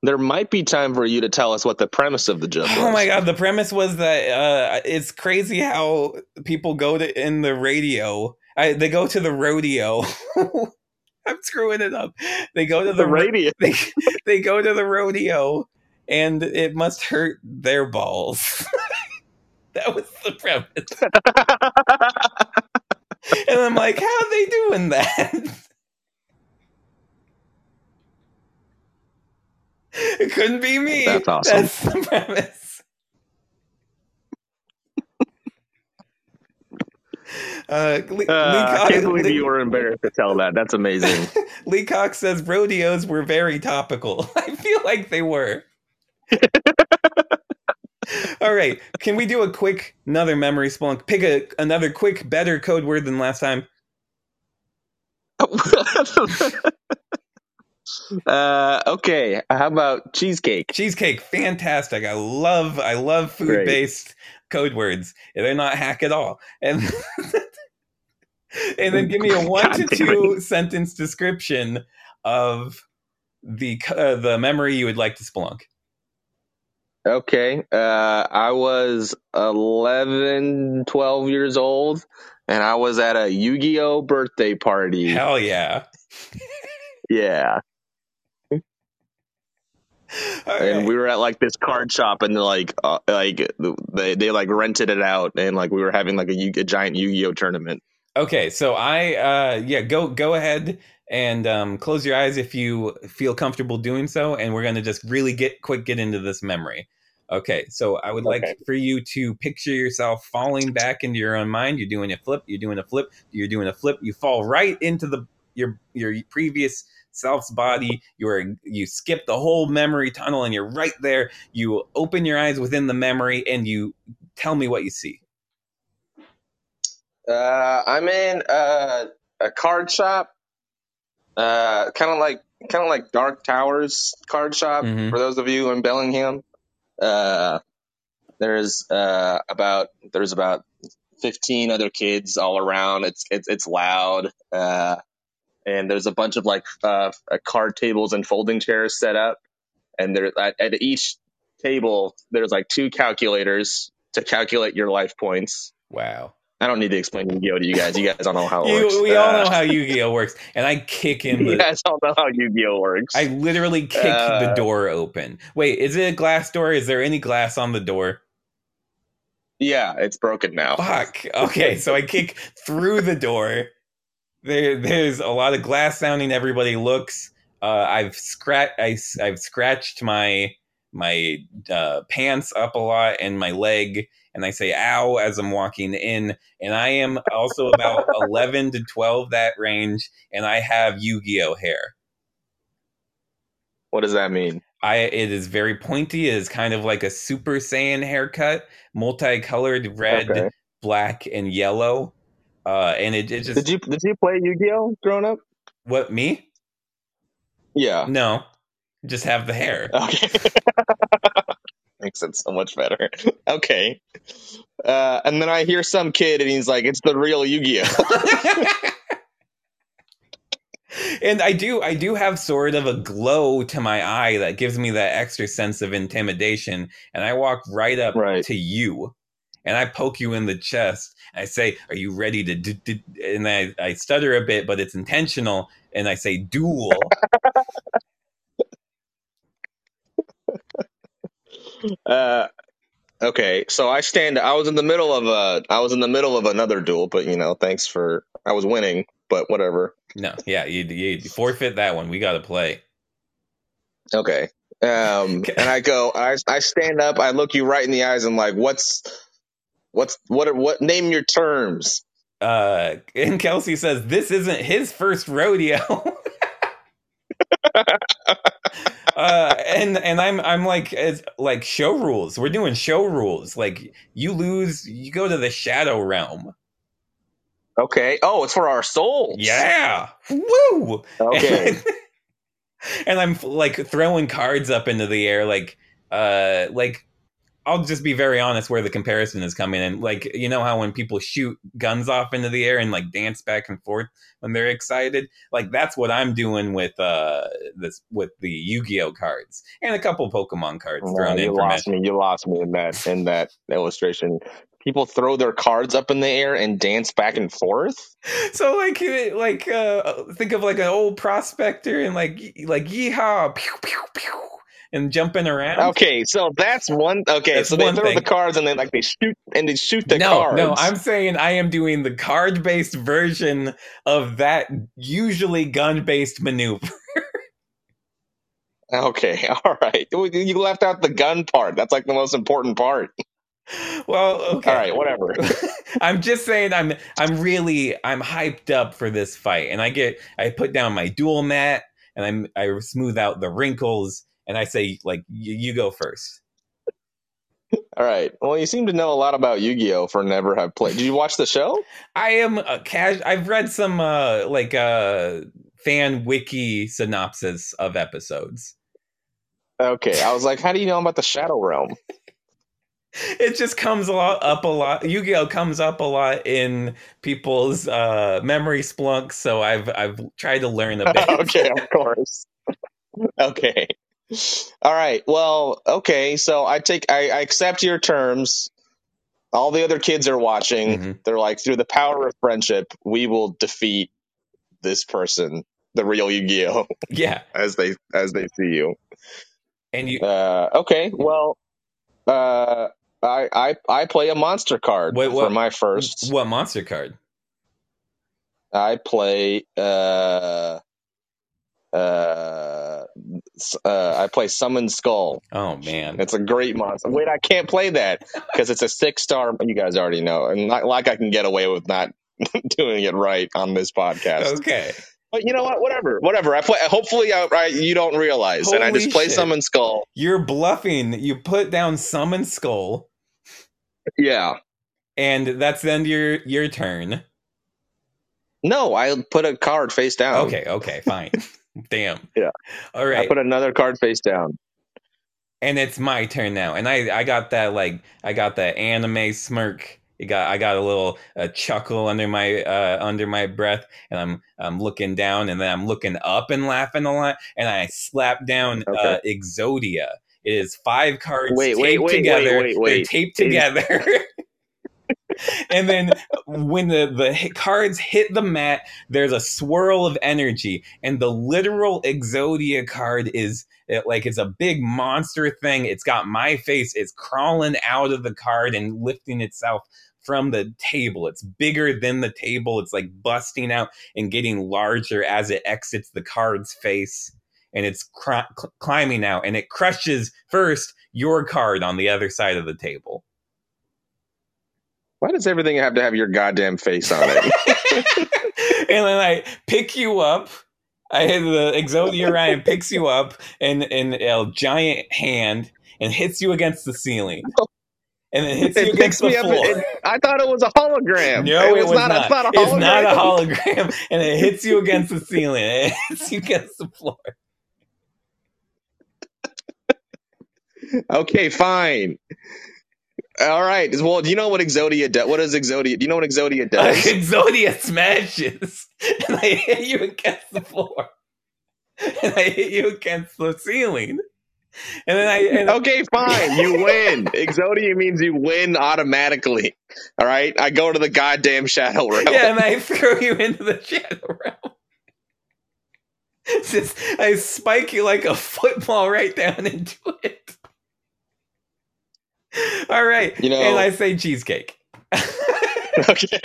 there might be time for you to tell us what the premise of the joke was. Oh my god, the premise was that uh, it's crazy how people go to in the radio. I, they go to the rodeo. [laughs] I'm screwing it up. They go to the, The radio. they they go to the rodeo and it must hurt their balls. [laughs] that was the premise. [laughs] And I'm like, how are they doing that? [laughs] It couldn't be me. That's awesome. That's the premise. [laughs] Uh, Lee, Uh, I Lee Cox, can't believe Lee- you were embarrassed to tell that. That's amazing. Lee Cox says rodeos were very topical. I feel like they were. [laughs] All right, can we do a quick another memory spelunk? Pick a another quick better code word than last time. [laughs] uh, okay, how about cheesecake? Cheesecake, fantastic. I love I love food based code words. They're not hack at all. And [laughs] and then give me a one God to two sentence description of the uh, the memory you would like to spelunk. Okay, uh, I was 11, 12 years old, and I was at a Yu Gi Oh birthday party. Hell yeah. Yeah, and we were at like this card shop, and like, uh, like they they like rented it out, and like we were having like a, a giant Yu Gi Oh tournament. Okay, so I uh yeah, go go ahead and um close your eyes if you feel comfortable doing so and we're going to just really get quick get into this memory. Okay, so I would like for you to picture yourself falling back into your own mind. You're doing a flip. You're doing a flip. You're doing a flip. You fall right into the your your previous self's body. You're you skip the whole memory tunnel, and you're right there. You open your eyes within the memory, and you tell me what you see. Uh, I'm in uh, a card shop, uh, kind of like kind of like Dark Towers card shop. Mhm. For those of you in Bellingham, uh, there's uh, about there's about 15 other kids all around. It's it's it's loud, uh, and there's a bunch of like uh, uh, card tables and folding chairs set up, and there at, at each table there's like two calculators to calculate your life points. Wow. I don't need to explain Yu-Gi-Oh to you guys. You guys don't know how it [laughs] You, works. we all Uh, know how Yu-Gi-Oh works, and I kick in [laughs] you guys don't know how Yu-Gi-Oh works. I literally kick the Uh, door open. Wait, is it a glass door? Is there any glass on the door? yeah, it's broken now. Fuck. Okay, so I kick [laughs] through the door. There, there's a lot of glass sounding. Everybody looks. Uh, I've scratched. I, have scratched my my uh, pants up a lot and my leg, and I say "ow" as I'm walking in. And I am also about [laughs] 11 to 12 that range, and I have Yu-Gi-Oh hair. What does that mean? I it is very pointy. It is kind of like a Super Saiyan haircut, multicolored red, Okay. black, and yellow. Uh, and it, it just Did you did you play Yu-Gi-Oh growing up? what me? Yeah. No, just have the hair. Okay. [laughs] Makes it so much better. Okay. Uh, and then I hear some kid and he's like, "It's the real Yu-Gi-Oh." [laughs] and I do I do have sort of a glow to my eye that gives me that extra sense of intimidation. And I walk right up Right. to you, and I poke you in the chest. I say, "Are you ready to?" D-? D-? And I I stutter a bit, but it's intentional. And I say, "Duel." [laughs] Uh, okay. So I stand. I was in the middle of a. I was in the middle of another duel, but you know, thanks for. I was winning, but whatever. No, yeah, you, you forfeit that one. We got to play. Okay. Um, [laughs] and I go, I, I stand up, I look you right in the eyes, and like, what's, what's, what, are, what, name your terms. Uh, and Kelsey says this isn't his first rodeo. [laughs] uh, and and I'm I'm like it's like show rules. We're doing show rules. Like you lose, you go to the shadow realm. Okay. Oh, it's for our souls. Yeah, woo. Okay. [laughs] and I'm like throwing cards up into the air, like uh, like I'll just be very honest where the comparison is coming in. Like you know how when people shoot guns off into the air and like dance back and forth when they're excited, like that's what I'm doing with uh this with the Yu-Gi-Oh cards and a couple Pokemon cards thrown you in for lost me. You lost me in that, in that illustration. People throw their cards up in the air and dance back and forth. [laughs] So like like uh think of like an old prospector and like like yeehaw pew pew pew and jumping around. Okay, so that's one. Okay, That's so they throw thing. the cards and then like they shoot and they shoot the no, cards. no, I'm saying I am doing the card based version of that usually gun based maneuver. [laughs] okay. [laughs] All right. You left out the gun part. That's like the most important part. well, okay. All right. Whatever. [laughs] I'm just saying I'm I'm really I'm hyped up for this fight and I get I put down my duel mat and I'm I smooth out the wrinkles and I say like you, go first. All right. Well, you seem to know a lot about Yu-Gi-Oh for never have played. Did you watch the show? I am a cash I've read some uh like uh fan wiki synopsis of episodes. Okay. I was like, how do you know about the Shadow Realm? [laughs] it just comes a lot up a lot yu-gi-oh comes up a lot in people's uh memory splunks so i've i've tried to learn a bit [laughs] okay, of course. [laughs] okay. All right. Well, okay. So I take, I, I accept your terms. All the other kids are watching. Mhm. They're like, through the power of friendship, we will defeat this person, the real Yu-Gi-Oh, [laughs] yeah [laughs] as they as they see you. and you Uh, okay. Well, uh, I I I play a monster card Wait, for my first. what monster card I play uh uh uh, I play Summon Skull. Oh man, It's a great monster. Wait, I can't play that because it's a six star. You guys already know, and not like I can get away with not [laughs] doing it right on this podcast. okay. But you know what? Whatever, whatever. I play. Hopefully, I, I you don't realize, and I just play shit. Summon Skull. You're bluffing. You put down summon skull, Yeah. and that's the end of your your turn. No, I put a card face down. Okay, okay, fine. [laughs] Damn. Yeah. All right. I put another card face down. and it's my turn now and i i got that like i got that anime smirk you got i got a little uh, chuckle under my uh under my breath and i'm i'm looking down and then i'm looking up and laughing a lot and i slap down uh exodia it is five cards Wait, taped wait, wait, together wait, wait, they're wait. taped together [laughs] and then when the the cards hit the mat there's a swirl of energy. And the literal exodia card is it, like it's a big monster thing. It's got my face. It's crawling out of the card and lifting itself from the table. It's bigger than the table. It's like busting out and getting larger as it exits the card's face. And it's cr- climbing out. And it crushes first your card on the other side of the table Why does everything have to have your goddamn face on it? [laughs] and then I pick you up. I hit the Exodia Ryan picks you up in in a giant hand and hits you against the ceiling, and then hits you it against picks the floor. It, I thought it was a hologram. no, it was, not. It's not a hologram. It's not a hologram, and it hits you against the ceiling. and It hits you against the floor. Okay, fine. All right. Well, do you know what Exodia does? What does Exodia? Do you know what Exodia [laughs] does? Exodia smashes, [laughs] and I hit you against the floor, [laughs] and I hit you against the ceiling, and then I and Okay, fine. You win. Exodia means you win automatically. All right. I go to the goddamn shadow realm. Yeah, and I throw you into the shadow realm. Just, I spike you like a football right down into it. [laughs] All right. You know- and I say cheesecake. [laughs] Okay.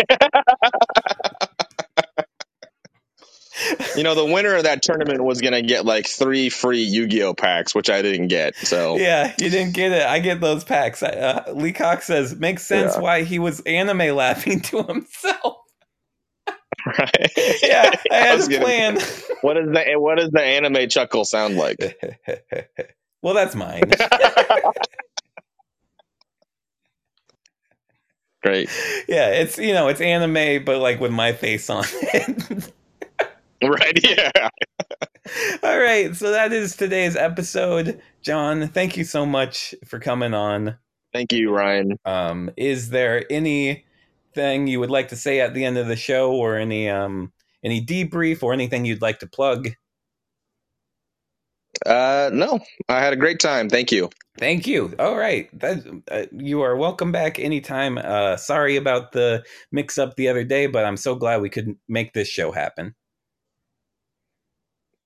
you know, the winner of that tournament was gonna get like three free Yu-Gi-Oh packs, which I didn't get. So yeah, you didn't get it. I get those packs. Uh, Lee Cox says, makes sense Yeah. why he was anime laughing to himself. right. [laughs] Yeah, I had was a gonna- plan. What is the what does the anime chuckle sound like? well, that's mine. Great. yeah, it's, you know, it's anime, but like with my face on [laughs] it. Right. Yeah. All right, so that is today's episode. John, thank you so much for coming on. Thank you, Ryan. Um, is there anything you would like to say at the end of the show, or any um, any debrief, or anything you'd like to plug? Uh, no, I had a great time. Thank you. Thank you. All right, that, uh, you are welcome back anytime. Uh, sorry about the mix up the other day, but I'm so glad we could make this show happen.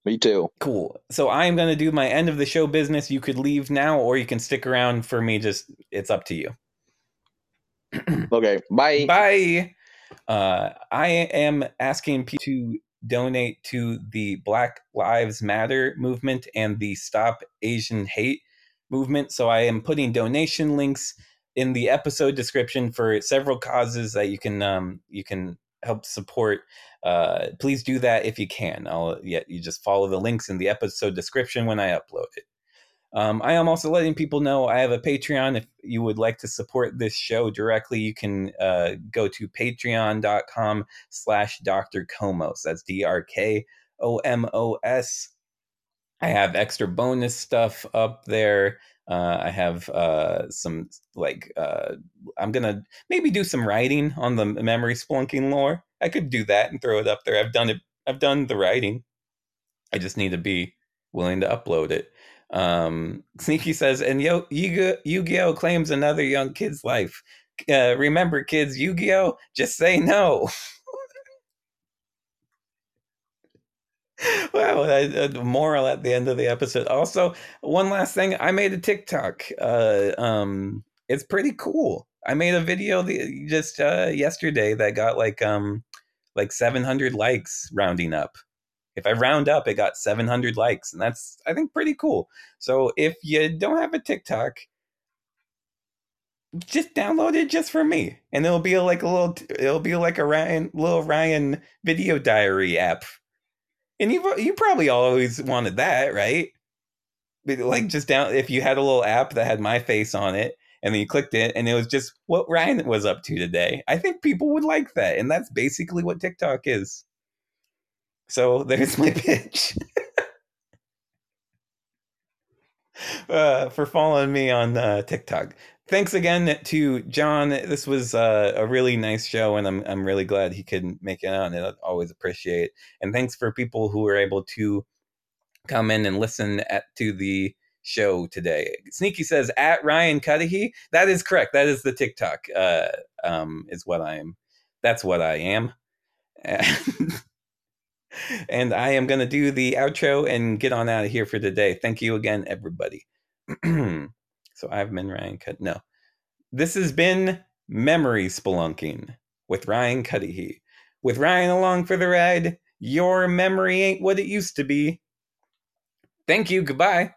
Me too. Cool. So I am going to do my end of the show business. You could leave now, or you can stick around for me. Just it's up to you. Okay. Bye. Bye. Uh, I am asking people to donate to the Black Lives Matter movement and the Stop Asian Hate movement. So I am putting donation links in the episode description for several causes that you can um, you can help support. Uh, please do that if you can. I'll yeah, you just follow the links in the episode description when I upload it. Um, I am also letting people know I have a Patreon. If you would like to support this show directly, you can uh, go to patreon.com slash Dr. Komos. That's D-R-K-O-M-O-S. I have extra bonus stuff up there. Uh, I have uh, some, like, uh, I'm going to maybe do some writing on the memory splunking lore. I could do that and throw it up there. I've done it. I've done the writing. I just need to be willing to upload it. Um, Sneaky says, and Yo- Yu- Yu-Gi-Oh claims another young kid's life. Uh, remember, kids, Yu-Gi-Oh, just say no. wow, a, a moral at the end of the episode. Also, one last thing, I made a TikTok. Uh, um, it's pretty cool. I made a video the, just uh, yesterday that got like um like 700 likes rounding up. If I round up, it got 700 likes, and that's I think pretty cool. So if you don't have a TikTok, just download it just for me, and it'll be like a little, it'll be like a Ryan little Ryan video diary app. And you you probably always wanted that, right? Like just down if you had a little app that had my face on it, and then you clicked it, and it was just what Ryan was up to today. I think people would like that, and that's basically what TikTok is. So there's my [laughs] pitch. [laughs] uh, for following me on uh, TikTok thanks again to John. This was uh, a really nice show, and I'm I'm really glad he could make it on. And I always appreciate. And thanks for people who were able to come in and listen at, to the show today. Sneaky says at Ryan Cudahy. That is correct. That is the TikTok. Uh, um, is what I am. That's what I am. [laughs] and I am going to do the outro and get on out of here for today. Thank you again, everybody. [clears throat] So I've been Ryan Cut. No, this has been Memory Spelunking with Ryan Cudahy. With Ryan along for the ride, your memory ain't what it used to be. Thank you. Goodbye.